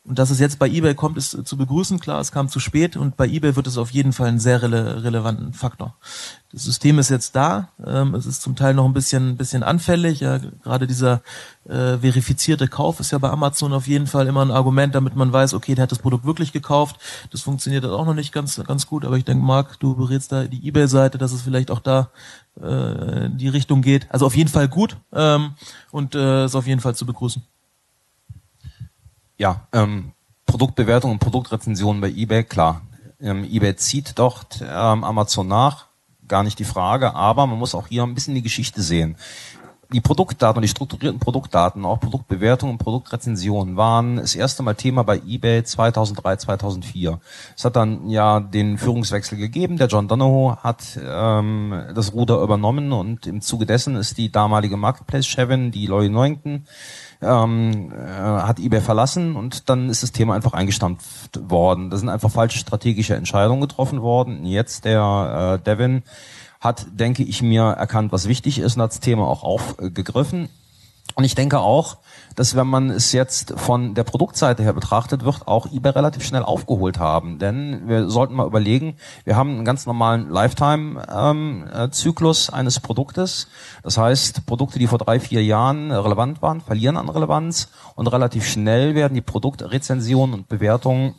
und dass es jetzt bei eBay kommt, ist zu begrüßen. Klar, es kam zu spät und bei eBay wird es auf jeden Fall einen sehr rele relevanten Faktor. Das System ist jetzt da. Ähm, es ist zum Teil noch ein bisschen, bisschen anfällig. Ja, gerade dieser äh, verifizierte Kauf ist ja bei Amazon auf jeden Fall immer ein Argument, damit man weiß, okay, der hat das Produkt wirklich gekauft. Das funktioniert auch noch nicht ganz, ganz gut. Aber ich denke, Marc, du berätst da die eBay-Seite, dass es vielleicht auch da äh, in die Richtung geht. Also auf jeden Fall gut ähm, und äh, ist auf jeden Fall zu begrüßen ja, ähm, Produktbewertung und Produktrezension bei eBay, klar. Ähm, eBay zieht dort ähm, Amazon nach, gar nicht die Frage, aber man muss auch hier ein bisschen die Geschichte sehen. Die Produktdaten die strukturierten Produktdaten, auch Produktbewertung und Produktrezension waren das erste Mal Thema bei eBay 2003, 2004. Es hat dann ja den Führungswechsel gegeben. Der John Donahoe hat ähm, das Ruder übernommen und im Zuge dessen ist die damalige Marketplace-Chefin, die Lori Neuington, ähm, äh, hat eBay verlassen und dann ist das Thema einfach eingestampft worden. Da sind einfach falsche strategische Entscheidungen getroffen worden. Jetzt der äh, Devin hat, denke ich mir, erkannt, was wichtig ist und hat das Thema auch aufgegriffen. Und ich denke auch, dass wenn man es jetzt von der Produktseite her betrachtet, wird auch eBay relativ schnell aufgeholt haben. Denn wir sollten mal überlegen, wir haben einen ganz normalen Lifetime-Zyklus ähm, eines Produktes. Das heißt, Produkte, die vor drei, vier Jahren relevant waren, verlieren an Relevanz und relativ schnell werden die Produktrezensionen und Bewertungen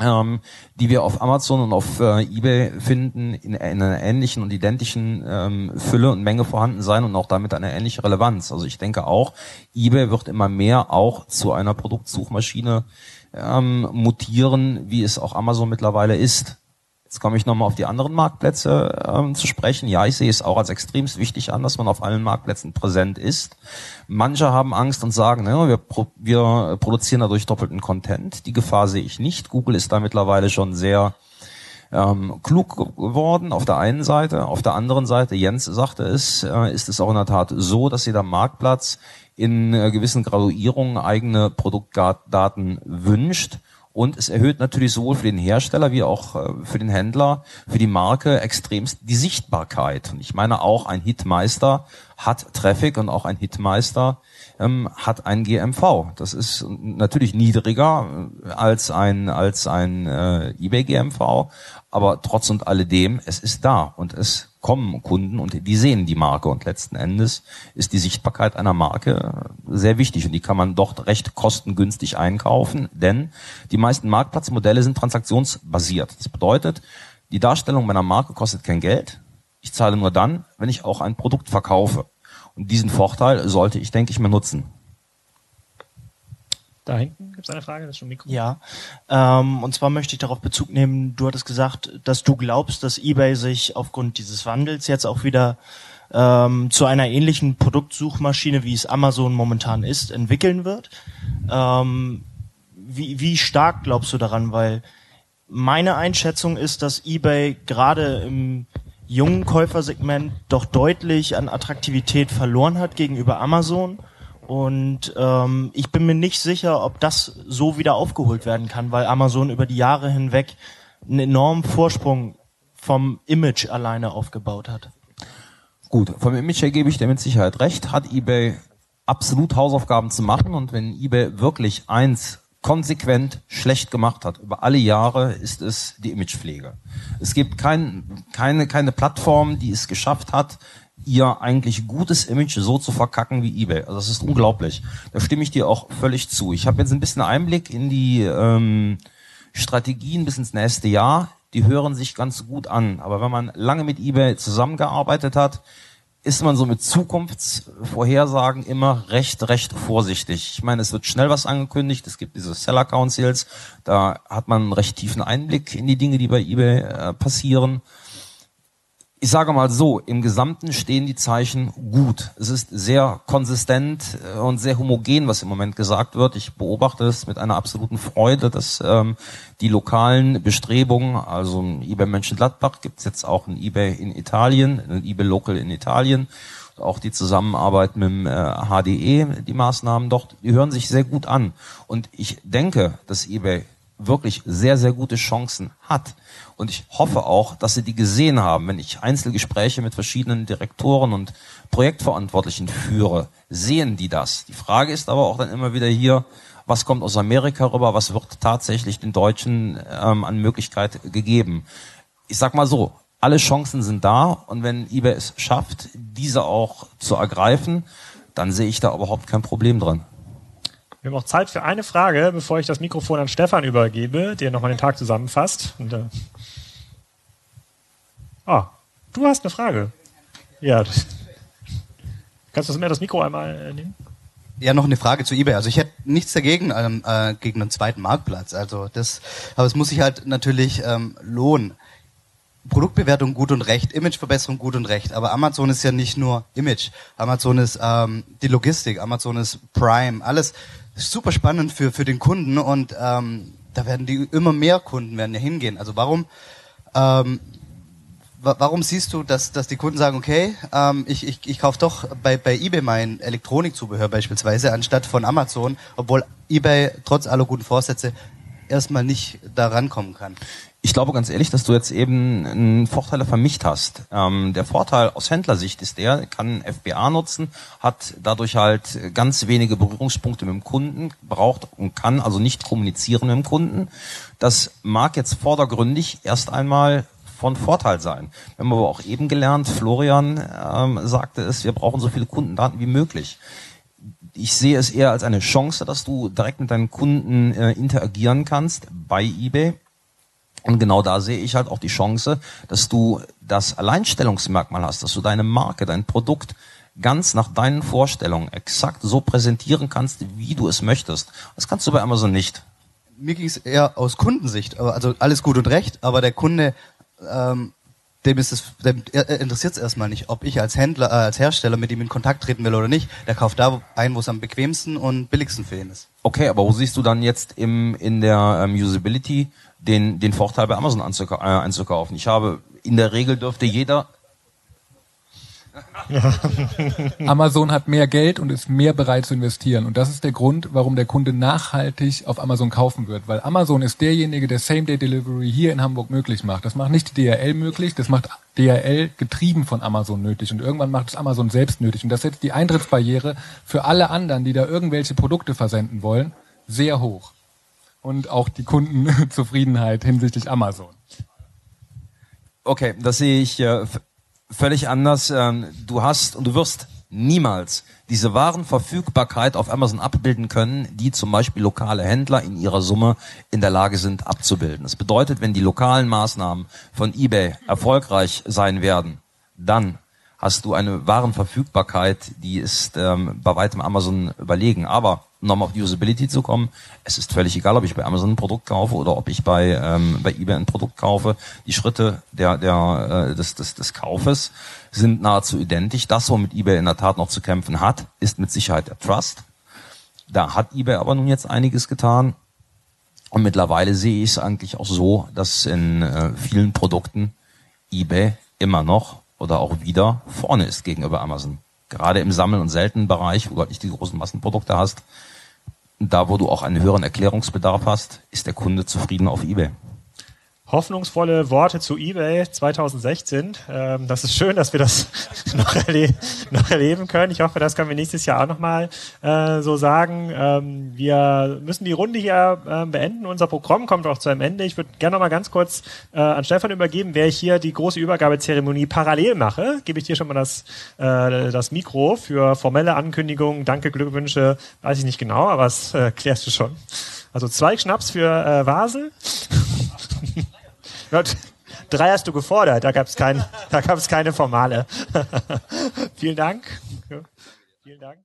ähm, die wir auf Amazon und auf äh, eBay finden, in, in, einer ähnlichen und identischen ähm, Fülle und Menge vorhanden sein und auch damit eine ähnliche Relevanz. Also ich denke auch, eBay wird immer mehr auch zu einer Produktsuchmaschine ähm, mutieren, wie es auch Amazon mittlerweile ist. Jetzt komme ich nochmal auf die anderen Marktplätze ähm, zu sprechen. Ja, ich sehe es auch als extremst wichtig an, dass man auf allen Marktplätzen präsent ist. Manche haben Angst und sagen, ne, wir, pro, wir produzieren dadurch doppelten Content. Die Gefahr sehe ich nicht. Google ist da mittlerweile schon sehr ähm, klug geworden auf der einen Seite. Auf der anderen Seite, Jens sagte es, äh, ist es auch in der Tat so, dass jeder Marktplatz in äh, gewissen Graduierungen eigene Produktdaten wünscht und es erhöht natürlich sowohl für den Hersteller wie auch äh, für den Händler, für die Marke extremst die Sichtbarkeit. Und ich meine auch ein Hitmeister hat Traffic und auch ein Hitmeister ähm, hat ein GMV. Das ist natürlich niedriger äh, als ein als ein äh, eBay GMV, aber trotz und alledem, es ist da und es kommen Kunden und die sehen die Marke und letzten Endes ist die Sichtbarkeit einer Marke sehr wichtig und die kann man dort recht kostengünstig einkaufen, denn die meisten Marktplatzmodelle sind transaktionsbasiert. Das bedeutet, die Darstellung meiner Marke kostet kein Geld. Ich zahle nur dann, wenn ich auch ein Produkt verkaufe. Und diesen Vorteil sollte ich, denke ich, mal nutzen. Da hinten gibt es eine Frage, das ist schon Mikro. Ja, ähm, und zwar möchte ich darauf Bezug nehmen, du hattest gesagt, dass du glaubst, dass eBay sich aufgrund dieses Wandels jetzt auch wieder ähm, zu einer ähnlichen Produktsuchmaschine, wie es Amazon momentan ist, entwickeln wird. Ähm, wie, wie stark glaubst du daran? Weil meine Einschätzung ist, dass eBay gerade im jungen Käufersegment doch deutlich an Attraktivität verloren hat gegenüber Amazon und ähm, ich bin mir nicht sicher, ob das so wieder aufgeholt werden kann, weil Amazon über die Jahre hinweg einen enormen Vorsprung vom Image alleine aufgebaut hat. Gut, vom Image her gebe ich dir mit Sicherheit recht. Hat eBay absolut Hausaufgaben zu machen und wenn eBay wirklich eins konsequent schlecht gemacht hat über alle Jahre, ist es die Imagepflege. Es gibt kein, keine, keine Plattform, die es geschafft hat, ihr eigentlich gutes Image so zu verkacken wie eBay. Also das ist unglaublich. Da stimme ich dir auch völlig zu. Ich habe jetzt ein bisschen Einblick in die ähm, Strategien bis ins nächste Jahr. die hören sich ganz gut an. Aber wenn man lange mit eBay zusammengearbeitet hat, ist man so mit Zukunftsvorhersagen immer recht, recht vorsichtig. Ich meine, es wird schnell was angekündigt, es gibt diese Seller Councils, da hat man einen recht tiefen Einblick in die Dinge, die bei eBay äh, passieren ich sage mal so, im Gesamten stehen die Zeichen gut. Es ist sehr konsistent äh, und sehr homogen, was im Moment gesagt wird. Ich beobachte es mit einer absoluten Freude, dass ähm, die lokalen Bestrebungen, also ein eBay Mönchengladbach gibt es jetzt auch ein eBay in Italien, ein eBay Local in Italien, auch die Zusammenarbeit mit dem äh, HDE, die Maßnahmen dort, die hören sich sehr gut an. Und ich denke, dass eBay wirklich sehr, sehr gute Chancen hat. Und ich hoffe auch, dass Sie die gesehen haben. Wenn ich Einzelgespräche mit verschiedenen Direktoren und Projektverantwortlichen führe, sehen die das. Die Frage ist aber auch dann immer wieder hier, was kommt aus Amerika rüber, was wird tatsächlich den Deutschen ähm, an Möglichkeit gegeben. Ich sag mal so, alle Chancen sind da und wenn eBay es schafft, diese auch zu ergreifen, dann sehe ich da überhaupt kein Problem dran. Wir haben auch Zeit für eine Frage, bevor ich das Mikrofon an Stefan übergebe, der nochmal den Tag zusammenfasst. Und, äh ah, du hast eine Frage. Ja. Kannst du mir das Mikro einmal äh, nehmen? Ja, noch eine Frage zu eBay. Also ich hätte nichts dagegen ähm, äh, gegen einen zweiten Marktplatz. Also das, aber es muss sich halt natürlich ähm, lohnen. Produktbewertung gut und recht, Imageverbesserung gut und recht. Aber Amazon ist ja nicht nur Image. Amazon ist ähm, die Logistik, Amazon ist Prime, alles super spannend für, für den Kunden und ähm, da werden die immer mehr Kunden werden ja hingehen. Also warum ähm, warum siehst du, dass, dass die Kunden sagen, okay, ähm, ich, ich, ich kaufe doch bei, bei eBay mein Elektronikzubehör beispielsweise anstatt von Amazon, obwohl eBay trotz aller guten Vorsätze erstmal nicht da rankommen kann? Ich glaube ganz ehrlich, dass du jetzt eben einen Vorteil vermischt hast. Ähm, der Vorteil aus Händlersicht ist der, kann FBA nutzen, hat dadurch halt ganz wenige Berührungspunkte mit dem Kunden, braucht und kann also nicht kommunizieren mit dem Kunden. Das mag jetzt vordergründig erst einmal von Vorteil sein. Wir haben aber auch eben gelernt, Florian ähm, sagte es, wir brauchen so viele Kundendaten wie möglich ich sehe es eher als eine Chance, dass du direkt mit deinen Kunden äh, interagieren kannst bei eBay und genau da sehe ich halt auch die Chance, dass du das Alleinstellungsmerkmal hast, dass du deine Marke, dein Produkt ganz nach deinen Vorstellungen exakt so präsentieren kannst, wie du es möchtest. Das kannst du bei Amazon nicht. Mir ging es eher aus Kundensicht, also alles gut und recht, aber der Kunde, ähm, dem ist es, dem interessiert es erstmal nicht, ob ich als Händler, äh, als Hersteller mit ihm in Kontakt treten will oder nicht. Der kauft da ein, wo es am bequemsten und billigsten für ihn ist. Okay, aber wo siehst du dann jetzt im in der ähm, Usability den, den Vorteil bei Amazon anzukau äh, einzukaufen. Ich habe, in der Regel dürfte jeder Amazon hat mehr Geld und ist mehr bereit zu investieren. Und das ist der Grund, warum der Kunde nachhaltig auf Amazon kaufen wird. Weil Amazon ist derjenige, der Same-Day-Delivery hier in Hamburg möglich macht. Das macht nicht die DRL möglich, das macht DRL getrieben von Amazon nötig. Und irgendwann macht es Amazon selbst nötig. Und das setzt die Eintrittsbarriere für alle anderen, die da irgendwelche Produkte versenden wollen, sehr hoch und auch die Kundenzufriedenheit hinsichtlich Amazon. Okay, das sehe ich äh, völlig anders. Ähm, du hast und du wirst niemals diese Warenverfügbarkeit auf Amazon abbilden können, die zum Beispiel lokale Händler in ihrer Summe in der Lage sind abzubilden. Das bedeutet, wenn die lokalen Maßnahmen von eBay erfolgreich sein werden, dann hast du eine Warenverfügbarkeit, die ist ähm, bei weitem Amazon überlegen. Aber nochmal auf die Usability zu kommen, es ist völlig egal, ob ich bei Amazon ein Produkt kaufe oder ob ich bei, ähm, bei eBay ein Produkt kaufe. Die Schritte der, der, äh, des, des, des Kaufes sind nahezu identisch. Das, womit eBay in der Tat noch zu kämpfen hat, ist mit Sicherheit der Trust. Da hat eBay aber nun jetzt einiges getan. Und mittlerweile sehe ich es eigentlich auch so, dass in äh, vielen Produkten eBay immer noch oder auch wieder vorne ist gegenüber Amazon. Gerade im Sammeln- und seltenen Bereich, wo du halt nicht die großen Massenprodukte hast, da wo du auch einen höheren Erklärungsbedarf hast, ist der Kunde zufrieden auf eBay hoffnungsvolle Worte zu eBay 2016. Ähm, das ist schön, dass wir das noch, erle noch, erleben können. Ich hoffe, das können wir nächstes Jahr auch nochmal äh, so sagen. Ähm, wir müssen die Runde hier äh, beenden. Unser Programm kommt auch zu einem Ende. Ich würde gerne noch mal ganz kurz äh, an Stefan übergeben, wer ich hier die große Übergabezeremonie parallel mache. Gebe ich dir schon mal das, äh, das Mikro für formelle Ankündigungen, Danke, Glückwünsche, weiß ich nicht genau, aber das äh, klärst du schon. Also zwei Schnaps für äh, Vasel. Drei hast du gefordert, da gab es kein, da gab es keine formale. Vielen Dank. Vielen Dank.